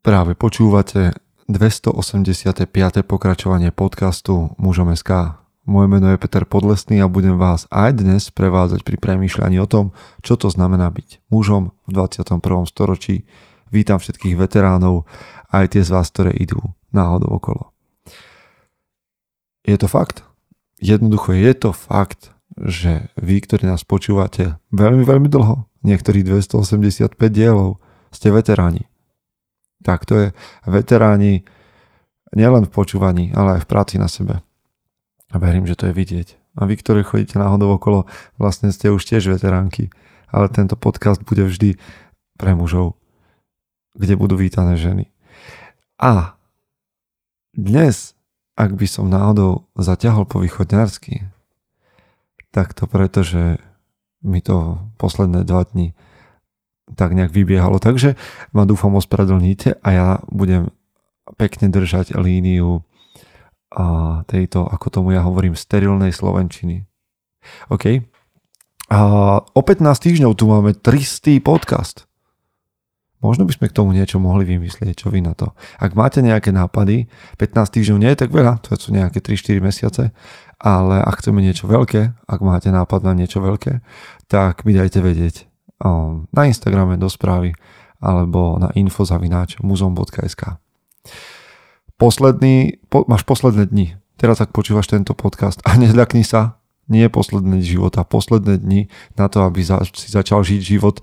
Práve počúvate 285. pokračovanie podcastu Mužom SK. Moje meno je Peter Podlesný a budem vás aj dnes prevádzať pri premýšľaní o tom, čo to znamená byť mužom v 21. storočí. Vítam všetkých veteránov, aj tie z vás, ktoré idú náhodou okolo. Je to fakt? Jednoducho je to fakt, že vy, ktorí nás počúvate veľmi, veľmi dlho, niektorí 285 dielov, ste veteráni. Tak to je veteráni nielen v počúvaní, ale aj v práci na sebe. A verím, že to je vidieť. A vy, ktorí chodíte náhodou okolo, vlastne ste už tiež veteránky. Ale tento podcast bude vždy pre mužov, kde budú vítané ženy. A dnes, ak by som náhodou zaťahol po východňarsky, tak to preto, že mi to posledné dva dni tak nejak vybiehalo. Takže ma dúfam ospravedlníte a ja budem pekne držať líniu a tejto, ako tomu ja hovorím, sterilnej slovenčiny. OK. A o 15 týždňov tu máme 300 podcast. Možno by sme k tomu niečo mohli vymyslieť, čo vy na to. Ak máte nejaké nápady, 15 týždňov nie je tak veľa, to sú nejaké 3-4 mesiace, ale ak chceme niečo veľké, ak máte nápad na niečo veľké, tak mi dajte vedieť na Instagrame do správy alebo na infozavináč muzom.sk. Posledný, po, máš posledné dni. Teraz ak počúvaš tento podcast a nezľakni sa, nie posledné života, posledné dni na to, aby za, si začal žiť život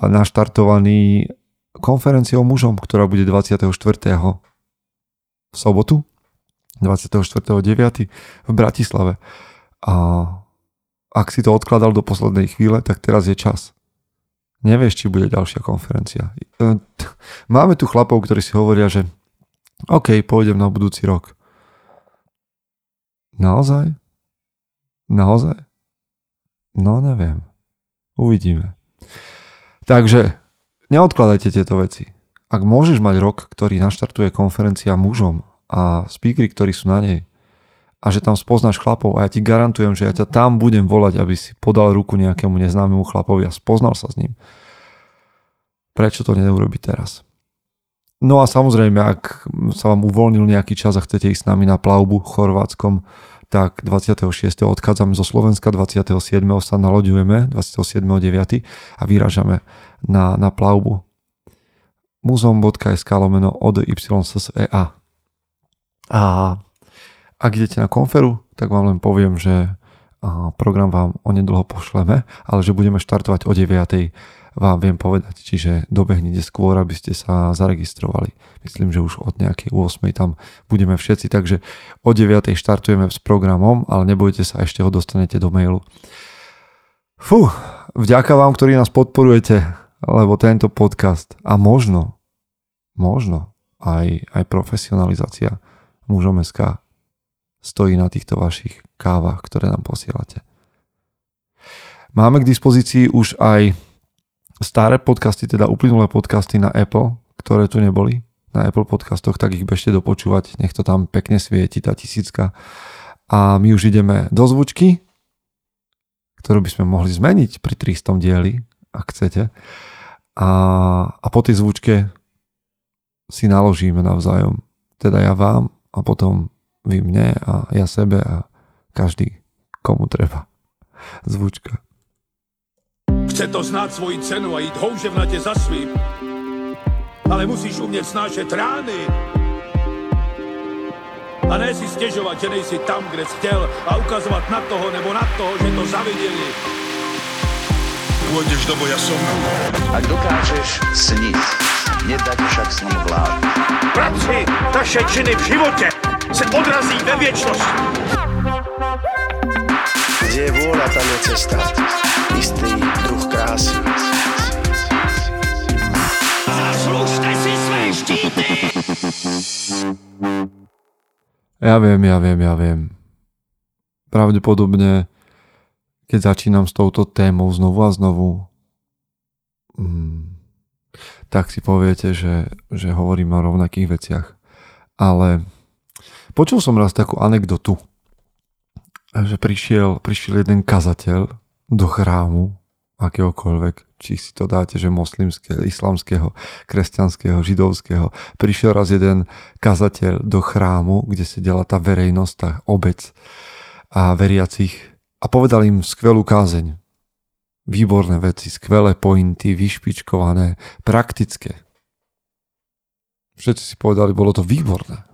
naštartovaný konferenciou mužom, ktorá bude 24. v sobotu, 24.9. v Bratislave. A ak si to odkladal do poslednej chvíle, tak teraz je čas. Nevieš, či bude ďalšia konferencia. Máme tu chlapov, ktorí si hovoria, že OK, pôjdem na budúci rok. Naozaj? Naozaj? No neviem. Uvidíme. Takže neodkladajte tieto veci. Ak môžeš mať rok, ktorý naštartuje konferencia mužom a speakery, ktorí sú na nej, a že tam spoznáš chlapov a ja ti garantujem, že ja ťa tam budem volať, aby si podal ruku nejakému neznámemu chlapovi a spoznal sa s ním. Prečo to neurobiť teraz? No a samozrejme, ak sa vám uvoľnil nejaký čas a chcete ísť s nami na plavbu chorvátskom, tak 26. odchádzame zo Slovenska, 27. sa naloďujeme, 27.9. a vyražame na, na plavbu muzeum.sk lomeno od YSSEA. A ak idete na konferu, tak vám len poviem, že program vám onedlho pošleme, ale že budeme štartovať o 9 vám viem povedať, čiže dobehnite skôr, aby ste sa zaregistrovali. Myslím, že už od nejakej 8 tam budeme všetci, takže o 9 štartujeme s programom, ale nebojte sa, ešte ho dostanete do mailu. Fú, vďaka vám, ktorí nás podporujete, lebo tento podcast a možno, možno aj, aj profesionalizácia mužom SK stojí na týchto vašich kávach, ktoré nám posielate. Máme k dispozícii už aj staré podcasty, teda uplynulé podcasty na Apple, ktoré tu neboli na Apple podcastoch, tak ich bežte dopočúvať, nech to tam pekne svieti, tá tisícka. A my už ideme do zvučky, ktorú by sme mohli zmeniť pri 300 dieli, ak chcete. A, a po tej zvučke si naložíme navzájom. Teda ja vám a potom vy mne a ja sebe a každý komu treba. Zvučka. Chce to znát svoji cenu a jít houževnatě za svým. Ale musíš umět snášet rány. A ne si stěžovat, že nejsi tam, kde jsi chtěl a ukazovat na toho nebo na toho, že to zaviděli. Pôjdeš do boja som. Ak dokážeš sniť, nedať však sním vlád. Práci, taše činy v životě se odrazí ve věčnosti. Kde je vôľa, tam je cesta. Istý druh krásy. Zaslužte si své štíty! Ja viem, ja viem, ja viem. Pravdepodobne, keď začínam s touto témou znovu a znovu, mm, tak si poviete, že, že hovorím o rovnakých veciach. Ale počul som raz takú anekdotu, že prišiel, prišiel jeden kazateľ do chrámu, akéhokoľvek, či si to dáte, že moslimského, islamského, kresťanského, židovského. Prišiel raz jeden kazateľ do chrámu, kde sedela tá verejnosť, tá obec a veriacich a povedal im skvelú kázeň. Výborné veci, skvelé pointy, vyšpičkované, praktické. Všetci si povedali, bolo to výborné.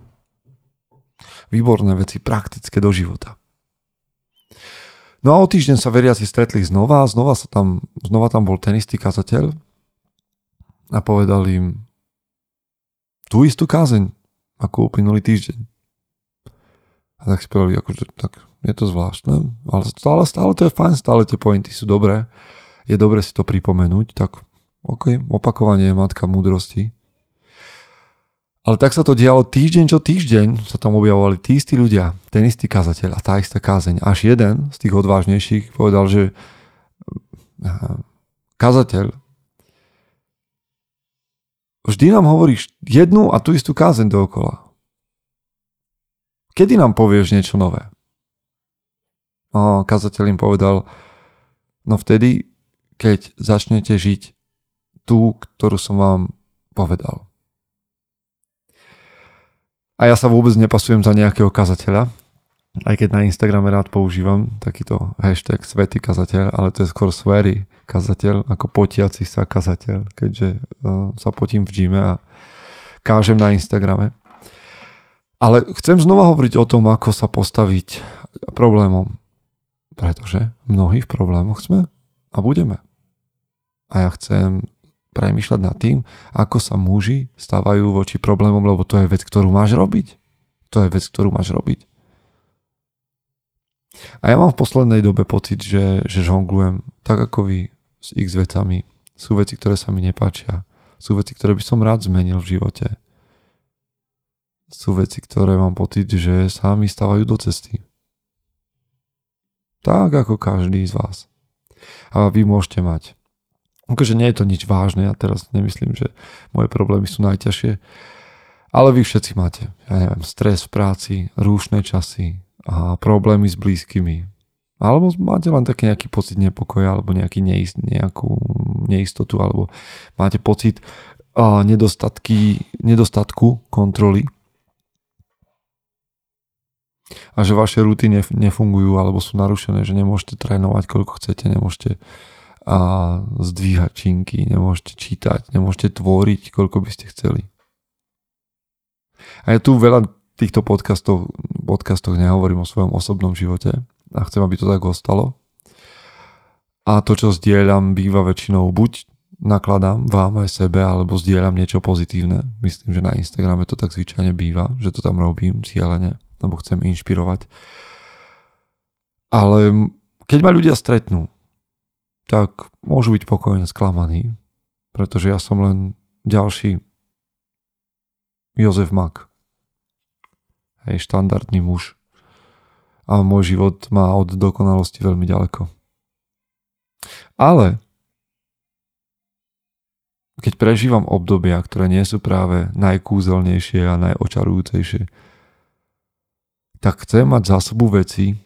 Výborné veci, praktické do života. No a o týždeň sa veriaci stretli znova znova, sa tam, znova tam bol ten istý kazateľ a povedal im tú istú kázeň ako uplynulý týždeň. A tak si povedali, akože, tak je to zvláštne, ale stále, stále to je fajn, stále tie pointy sú dobré. Je dobre si to pripomenúť, tak OK, opakovanie je matka múdrosti. Ale tak sa to dialo týždeň čo týždeň, sa tam objavovali tí istí ľudia, ten istý kazateľ a tá istá kázeň. Až jeden z tých odvážnejších povedal, že eh, kazateľ, vždy nám hovoríš jednu a tú istú kázeň dookola. Kedy nám povieš niečo nové? A kazateľ im povedal, no vtedy, keď začnete žiť tú, ktorú som vám povedal. A ja sa vôbec nepasujem za nejakého kazateľa, aj keď na Instagrame rád používam takýto hashtag svetý kazateľ, ale to je skôr swery kazateľ, ako potiaci sa kazateľ, keďže uh, sa potím v gyme a kážem na Instagrame. Ale chcem znova hovoriť o tom, ako sa postaviť problémom. Pretože mnohí v problémoch sme a budeme. A ja chcem premýšľať nad tým, ako sa muži stávajú voči problémom, lebo to je vec, ktorú máš robiť. To je vec, ktorú máš robiť. A ja mám v poslednej dobe pocit, že, že žonglujem tak ako vy s x vecami. Sú veci, ktoré sa mi nepáčia. Sú veci, ktoré by som rád zmenil v živote. Sú veci, ktoré mám pocit, že sa mi stávajú do cesty. Tak ako každý z vás. A vy môžete mať Akože nie je to nič vážne, ja teraz nemyslím, že moje problémy sú najťažšie, ale vy všetci máte, ja neviem, stres v práci, rúšne časy a problémy s blízkymi. Alebo máte len taký nejaký pocit nepokoja, alebo nejaký neist, nejakú neistotu, alebo máte pocit a, nedostatky, nedostatku kontroly a že vaše ruty nefungujú alebo sú narušené, že nemôžete trénovať koľko chcete, nemôžete a zdvíhať činky, nemôžete čítať, nemôžete tvoriť, koľko by ste chceli. A ja tu veľa týchto podcastov, podcastoch nehovorím o svojom osobnom živote a chcem, aby to tak ostalo. A to, čo zdieľam, býva väčšinou buď nakladám vám aj sebe, alebo zdieľam niečo pozitívne. Myslím, že na Instagrame to tak zvyčajne býva, že to tam robím cieľene, lebo chcem inšpirovať. Ale keď ma ľudia stretnú tak môžu byť pokojne sklamaní, pretože ja som len ďalší Jozef Mak. Hej, štandardný muž. A môj život má od dokonalosti veľmi ďaleko. Ale keď prežívam obdobia, ktoré nie sú práve najkúzelnejšie a najočarujúcejšie, tak chcem mať zásobu veci,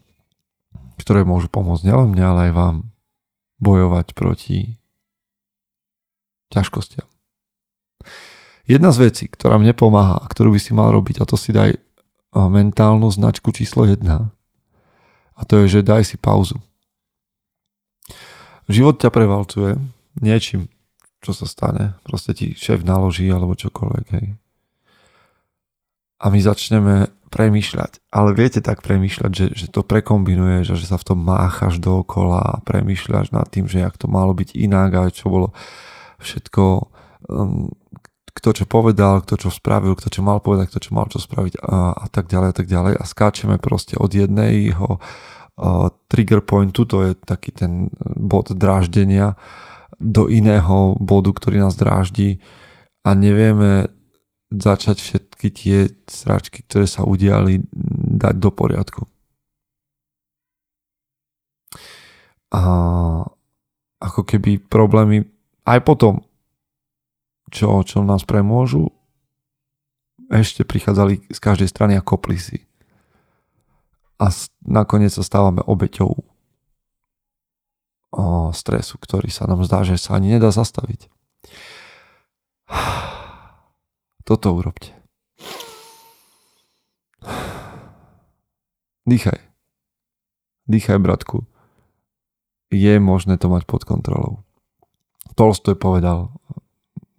ktoré môžu pomôcť nielen mňa, ale aj vám bojovať proti ťažkostiam. Jedna z vecí, ktorá mne pomáha a ktorú by si mal robiť, a to si daj mentálnu značku číslo 1, a to je, že daj si pauzu. Život ťa prevalcuje niečím, čo sa stane. Proste ti šéf naloží alebo čokoľvek. Hej. A my začneme premýšľať. Ale viete tak premýšľať, že, že to prekombinuješ a že sa v tom máchaš dookola a premýšľaš nad tým, že jak to malo byť inak a čo bolo všetko, um, kto čo povedal, kto čo spravil, kto čo mal povedať, kto čo mal čo spraviť a, a tak ďalej a tak ďalej a skáčeme proste od jedného uh, trigger pointu, to je taký ten bod dráždenia do iného bodu, ktorý nás dráždi a nevieme začať všetky tie sračky, ktoré sa udiali, dať do poriadku. A ako keby problémy aj potom, čo, čo nás premôžu, ešte prichádzali z každej strany a kopli. A nakoniec sa stávame obeťou stresu, ktorý sa nám zdá, že sa ani nedá zastaviť. Toto urobte. Dýchaj. Dýchaj, bratku. Je možné to mať pod kontrolou. Tolstoj povedal,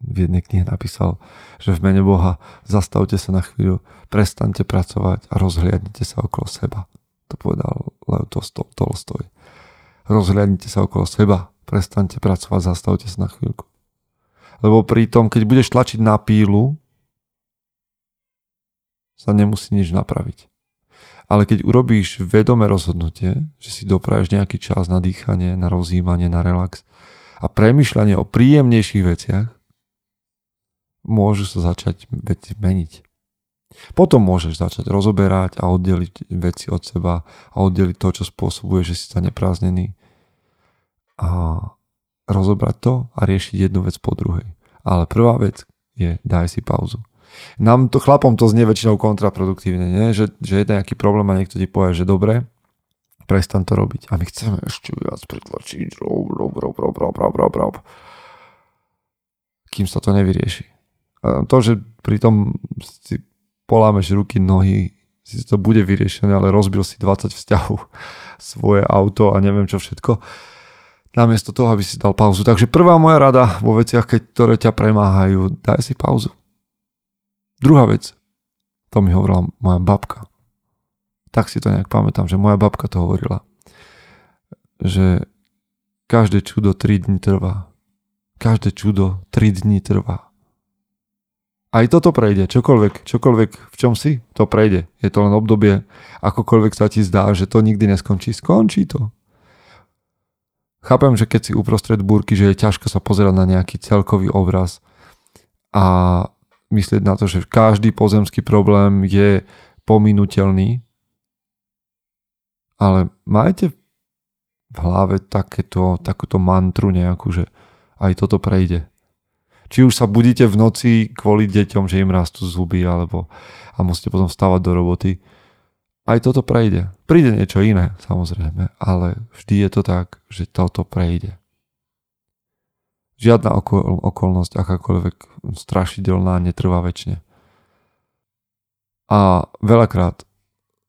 v jednej knihe napísal, že v mene Boha zastavte sa na chvíľu, prestante pracovať a rozhliadnite sa okolo seba. To povedal Leo Tolstoj. Rozhliadnite sa okolo seba, prestante pracovať, zastavte sa na chvíľku. Lebo pri tom, keď budeš tlačiť na pílu, sa nemusí nič napraviť. Ale keď urobíš vedomé rozhodnutie, že si dopraješ nejaký čas na dýchanie, na rozjímanie, na relax a premyšľanie o príjemnejších veciach, môžu sa začať veci meniť. Potom môžeš začať rozoberať a oddeliť veci od seba a oddeliť to, čo spôsobuje, že si sa nepráznený a rozobrať to a riešiť jednu vec po druhej. Ale prvá vec je daj si pauzu. Nám to chlapom to znie väčšinou kontraproduktívne, nie? Že, že je nejaký problém a niekto ti povie, že dobre, prestan to robiť. A my chceme ešte viac pritlačiť. Rob, rob, rob, rob, rob, rob, rob, rob. Kým sa to nevyrieši. A to, že pri tom si polámeš ruky, nohy, si to bude vyriešené, ale rozbil si 20 vzťahov, svoje auto a neviem čo všetko. Namiesto toho, aby si dal pauzu. Takže prvá moja rada vo veciach, keď, ktoré ťa premáhajú, daj si pauzu. Druhá vec, to mi hovorila moja babka. Tak si to nejak pamätám, že moja babka to hovorila. Že každé čudo 3 dní trvá. Každé čudo 3 dní trvá. Aj toto prejde, čokoľvek, čokoľvek, v čom si, to prejde. Je to len obdobie, akokoľvek sa ti zdá, že to nikdy neskončí, skončí to. Chápem, že keď si uprostred búrky, že je ťažko sa pozerať na nejaký celkový obraz a myslieť na to, že každý pozemský problém je pominutelný, ale majte v hlave takéto, takúto mantru nejakú, že aj toto prejde či už sa budíte v noci kvôli deťom, že im rastú zuby, alebo a musíte potom vstávať do roboty. Aj toto prejde. Príde niečo iné, samozrejme, ale vždy je to tak, že toto prejde. Žiadna okol- okolnosť, akákoľvek strašidelná, netrvá väčšine. A veľakrát,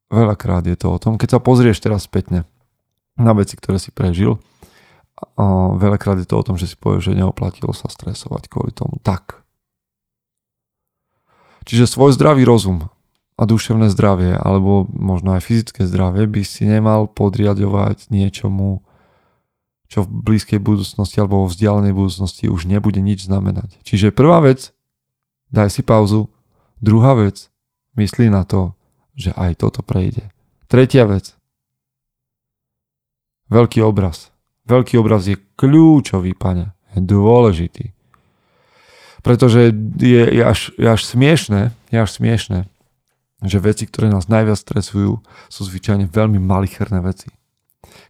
veľakrát je to o tom, keď sa pozrieš teraz spätne na veci, ktoré si prežil, a veľakrát je to o tom, že si povieš, že neoplatilo sa stresovať kvôli tomu. Tak. Čiže svoj zdravý rozum a duševné zdravie, alebo možno aj fyzické zdravie by si nemal podriadovať niečomu, čo v blízkej budúcnosti alebo vo vzdialenej budúcnosti už nebude nič znamenať. Čiže prvá vec, daj si pauzu. Druhá vec, myslí na to, že aj toto prejde. Tretia vec, veľký obraz. Veľký obraz je kľúčový, pane. Je dôležitý. Pretože je, je, až, je až smiešné, je až smiešné, že veci, ktoré nás najviac stresujú, sú zvyčajne veľmi malicherné veci.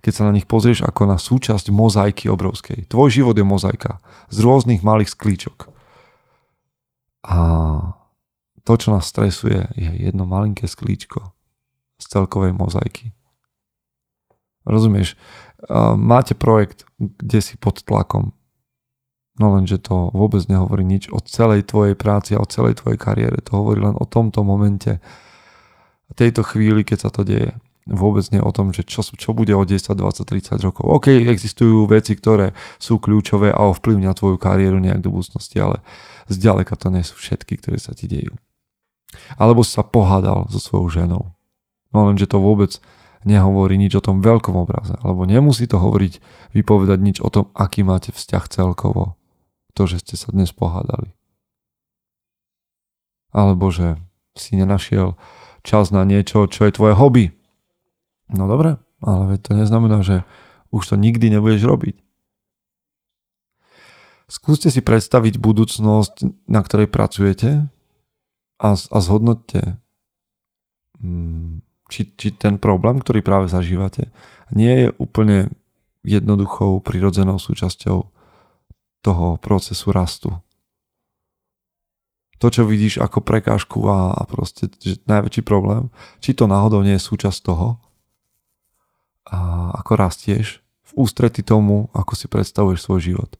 Keď sa na nich pozrieš ako na súčasť mozaiky obrovskej. Tvoj život je mozaika z rôznych malých sklíčok. A to, čo nás stresuje, je jedno malinké sklíčko z celkovej mozaiky. Rozumieš? máte projekt, kde si pod tlakom. No lenže to vôbec nehovorí nič o celej tvojej práci a o celej tvojej kariére. To hovorí len o tomto momente, tejto chvíli, keď sa to deje. Vôbec nie o tom, že čo, čo bude o 10, 20, 30 rokov. OK, existujú veci, ktoré sú kľúčové a ovplyvňa tvoju kariéru nejak do budúcnosti, ale zďaleka to nie sú všetky, ktoré sa ti dejú. Alebo sa pohádal so svojou ženou. No lenže to vôbec nehovorí nič o tom veľkom obraze, alebo nemusí to hovoriť, vypovedať nič o tom, aký máte vzťah celkovo. To, že ste sa dnes pohádali. Alebo že si nenašiel čas na niečo, čo je tvoje hobby. No dobre, ale to neznamená, že už to nikdy nebudeš robiť. Skúste si predstaviť budúcnosť, na ktorej pracujete a, a zhodnotte, hmm, či, či ten problém, ktorý práve zažívate, nie je úplne jednoduchou, prirodzenou súčasťou toho procesu rastu. To, čo vidíš ako prekážku a, a proste že najväčší problém, či to náhodou nie je súčasť toho, a ako rastieš v ústrety tomu, ako si predstavuješ svoj život.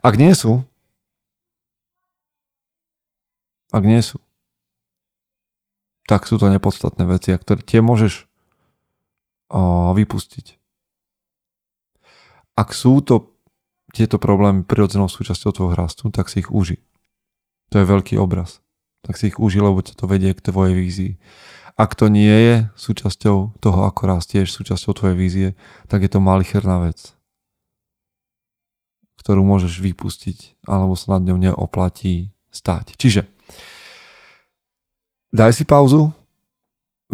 Ak nie sú, ak nie sú, tak sú to nepodstatné veci, ktoré tie môžeš o, vypustiť. Ak sú to tieto problémy prirodzenou súčasťou tvojho rastu, tak si ich uži. To je veľký obraz. Tak si ich uži, lebo ťa to vedie k tvojej vízii. Ak to nie je súčasťou toho, ako rastieš, súčasťou tvojej vízie, tak je to malicherná vec, ktorú môžeš vypustiť, alebo sa nad ňou neoplatí stáť. Čiže daj si pauzu,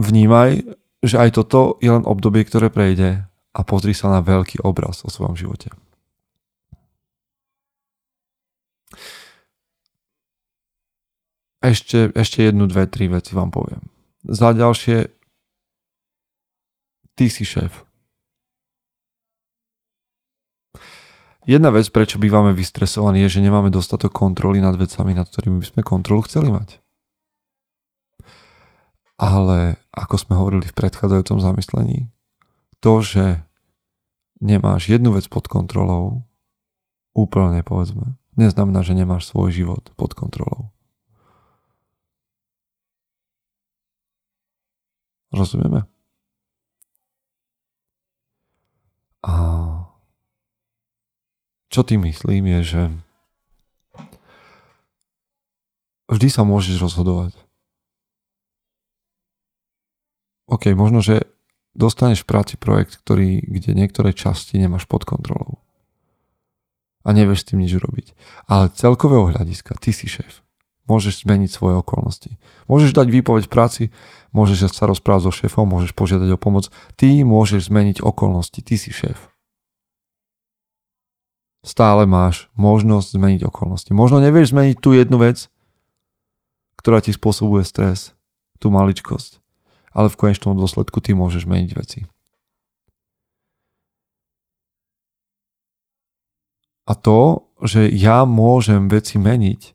vnímaj, že aj toto je len obdobie, ktoré prejde a pozri sa na veľký obraz o svojom živote. Ešte, ešte jednu, dve, tri veci vám poviem. Za ďalšie, ty si šéf. Jedna vec, prečo bývame vystresovaní, je, že nemáme dostatok kontroly nad vecami, nad ktorými by sme kontrolu chceli mať. Ale ako sme hovorili v predchádzajúcom zamyslení, to, že nemáš jednu vec pod kontrolou, úplne povedzme, neznamená, že nemáš svoj život pod kontrolou. Rozumieme? A čo tým myslím je, že vždy sa môžeš rozhodovať. OK, možno, že dostaneš v práci projekt, ktorý, kde niektoré časti nemáš pod kontrolou. A nevieš s tým nič urobiť. Ale celkového hľadiska, ty si šéf. Môžeš zmeniť svoje okolnosti. Môžeš dať výpoveď v práci, môžeš sa rozprávať so šéfom, môžeš požiadať o pomoc. Ty môžeš zmeniť okolnosti, ty si šéf. Stále máš možnosť zmeniť okolnosti. Možno nevieš zmeniť tú jednu vec, ktorá ti spôsobuje stres, tú maličkosť. Ale v konečnom dôsledku ty môžeš meniť veci. A to, že ja môžem veci meniť,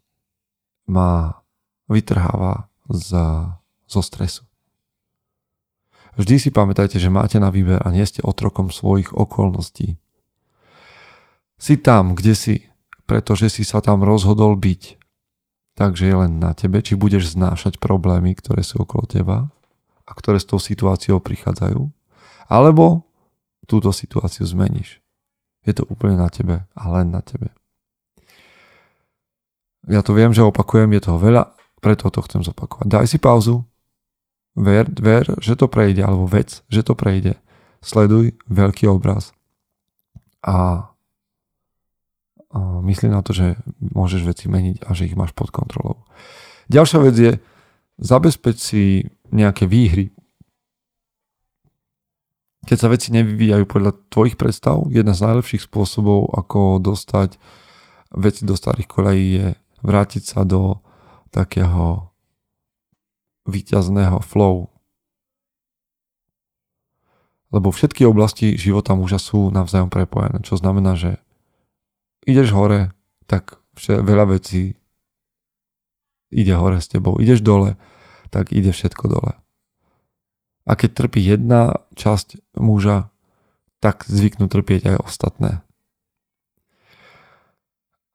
ma vytrháva z, zo stresu. Vždy si pamätajte, že máte na výber a nie ste otrokom svojich okolností. Si tam, kde si, pretože si sa tam rozhodol byť. Takže je len na tebe, či budeš znášať problémy, ktoré sú okolo teba a ktoré s tou situáciou prichádzajú, alebo túto situáciu zmeníš. Je to úplne na tebe a len na tebe. Ja to viem, že opakujem, je toho veľa, preto to chcem zopakovať. Daj si pauzu, ver, ver, že to prejde, alebo vec, že to prejde. Sleduj veľký obraz a, a myslí na to, že môžeš veci meniť a že ich máš pod kontrolou. Ďalšia vec je, zabezpeč si nejaké výhry. Keď sa veci nevyvíjajú podľa tvojich predstav, jedna z najlepších spôsobov, ako dostať veci do starých kolejí je vrátiť sa do takého výťazného flow. Lebo všetky oblasti života muža sú navzájom prepojené, čo znamená, že ideš hore, tak veľa vecí ide hore s tebou. Ideš dole, tak ide všetko dole. A keď trpí jedna časť muža, tak zvyknú trpieť aj ostatné.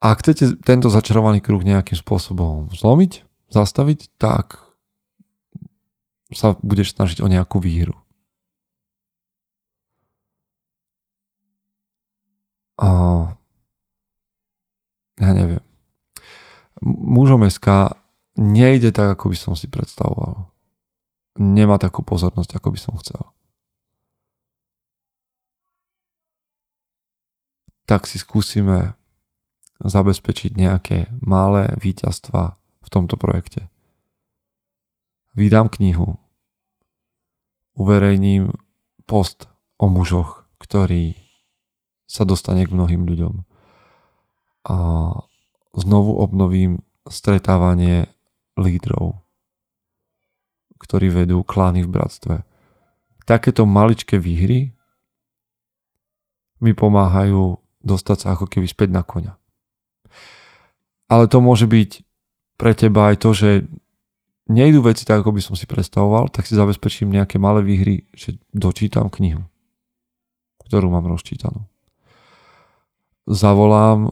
A ak chcete tento začarovaný kruh nejakým spôsobom zlomiť, zastaviť, tak sa budeš snažiť o nejakú výhru. A ja neviem. Mužom SK nejde tak, ako by som si predstavoval. Nemá takú pozornosť, ako by som chcel. Tak si skúsime zabezpečiť nejaké malé víťazstva v tomto projekte. Vydám knihu, uverejním post o mužoch, ktorý sa dostane k mnohým ľuďom a znovu obnovím stretávanie lídrov, ktorí vedú klány v bratstve. Takéto maličké výhry mi pomáhajú dostať sa ako keby späť na koňa ale to môže byť pre teba aj to, že nejdu veci tak, ako by som si predstavoval, tak si zabezpečím nejaké malé výhry, že dočítam knihu. ktorú mám rozčítanú. Zavolám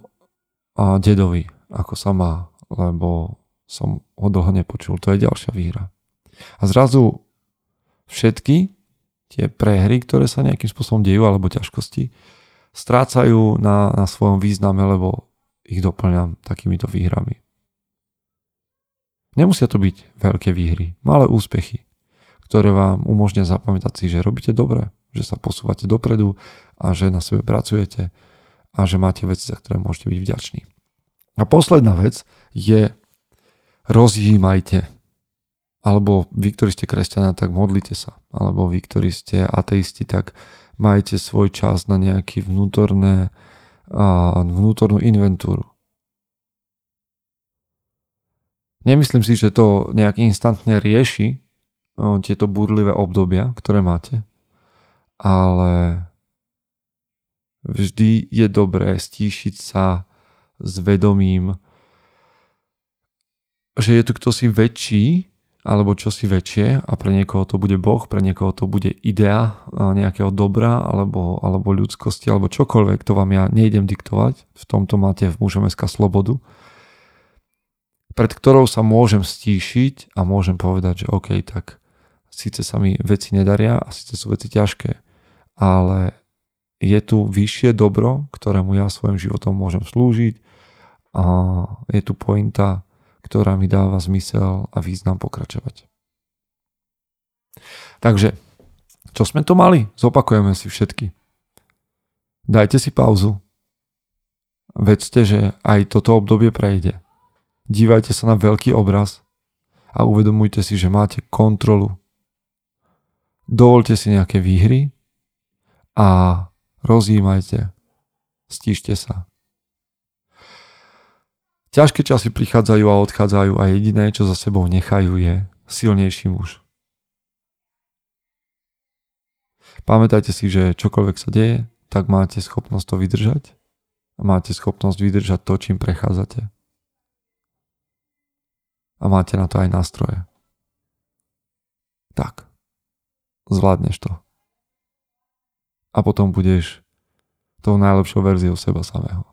a dedovi, ako sa má, lebo som ho dlho nepočul. To je ďalšia výhra. A zrazu všetky tie prehry, ktoré sa nejakým spôsobom dejú, alebo ťažkosti, strácajú na, na svojom význame, lebo ich doplňam takýmito výhrami. Nemusia to byť veľké výhry, malé úspechy, ktoré vám umožnia zapamätať si, že robíte dobre, že sa posúvate dopredu a že na sebe pracujete a že máte veci, za ktoré môžete byť vďační. A posledná vec je rozjímajte. Alebo vy, ktorí ste kresťania, tak modlite sa. Alebo vy, ktorí ste ateisti, tak majte svoj čas na nejaký vnútorné, vnútornú inventúru. Nemyslím si, že to nejak instantne rieši tieto burlivé obdobia, ktoré máte, ale vždy je dobré stíšiť sa s vedomím, že je tu kto si väčší, alebo čosi väčšie a pre niekoho to bude Boh, pre niekoho to bude idea nejakého dobra alebo, alebo ľudskosti alebo čokoľvek, to vám ja nejdem diktovať. V tomto máte v mužom slobodu, pred ktorou sa môžem stíšiť a môžem povedať, že OK, tak síce sa mi veci nedaria a síce sú veci ťažké, ale je tu vyššie dobro, ktorému ja svojim životom môžem slúžiť a je tu pointa, ktorá mi dáva zmysel a význam pokračovať. Takže, čo sme to mali? Zopakujeme si všetky. Dajte si pauzu. Vedzte, že aj toto obdobie prejde. Dívajte sa na veľký obraz a uvedomujte si, že máte kontrolu. Dovolte si nejaké výhry a rozjímajte. Stíšte sa. Ťažké časy prichádzajú a odchádzajú a jediné, čo za sebou nechajú, je silnejší muž. Pamätajte si, že čokoľvek sa deje, tak máte schopnosť to vydržať a máte schopnosť vydržať to, čím prechádzate. A máte na to aj nástroje. Tak. Zvládneš to. A potom budeš tou najlepšou verziou seba samého.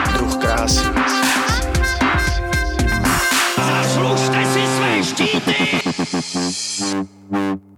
krásy. Zaslužte si své štíty!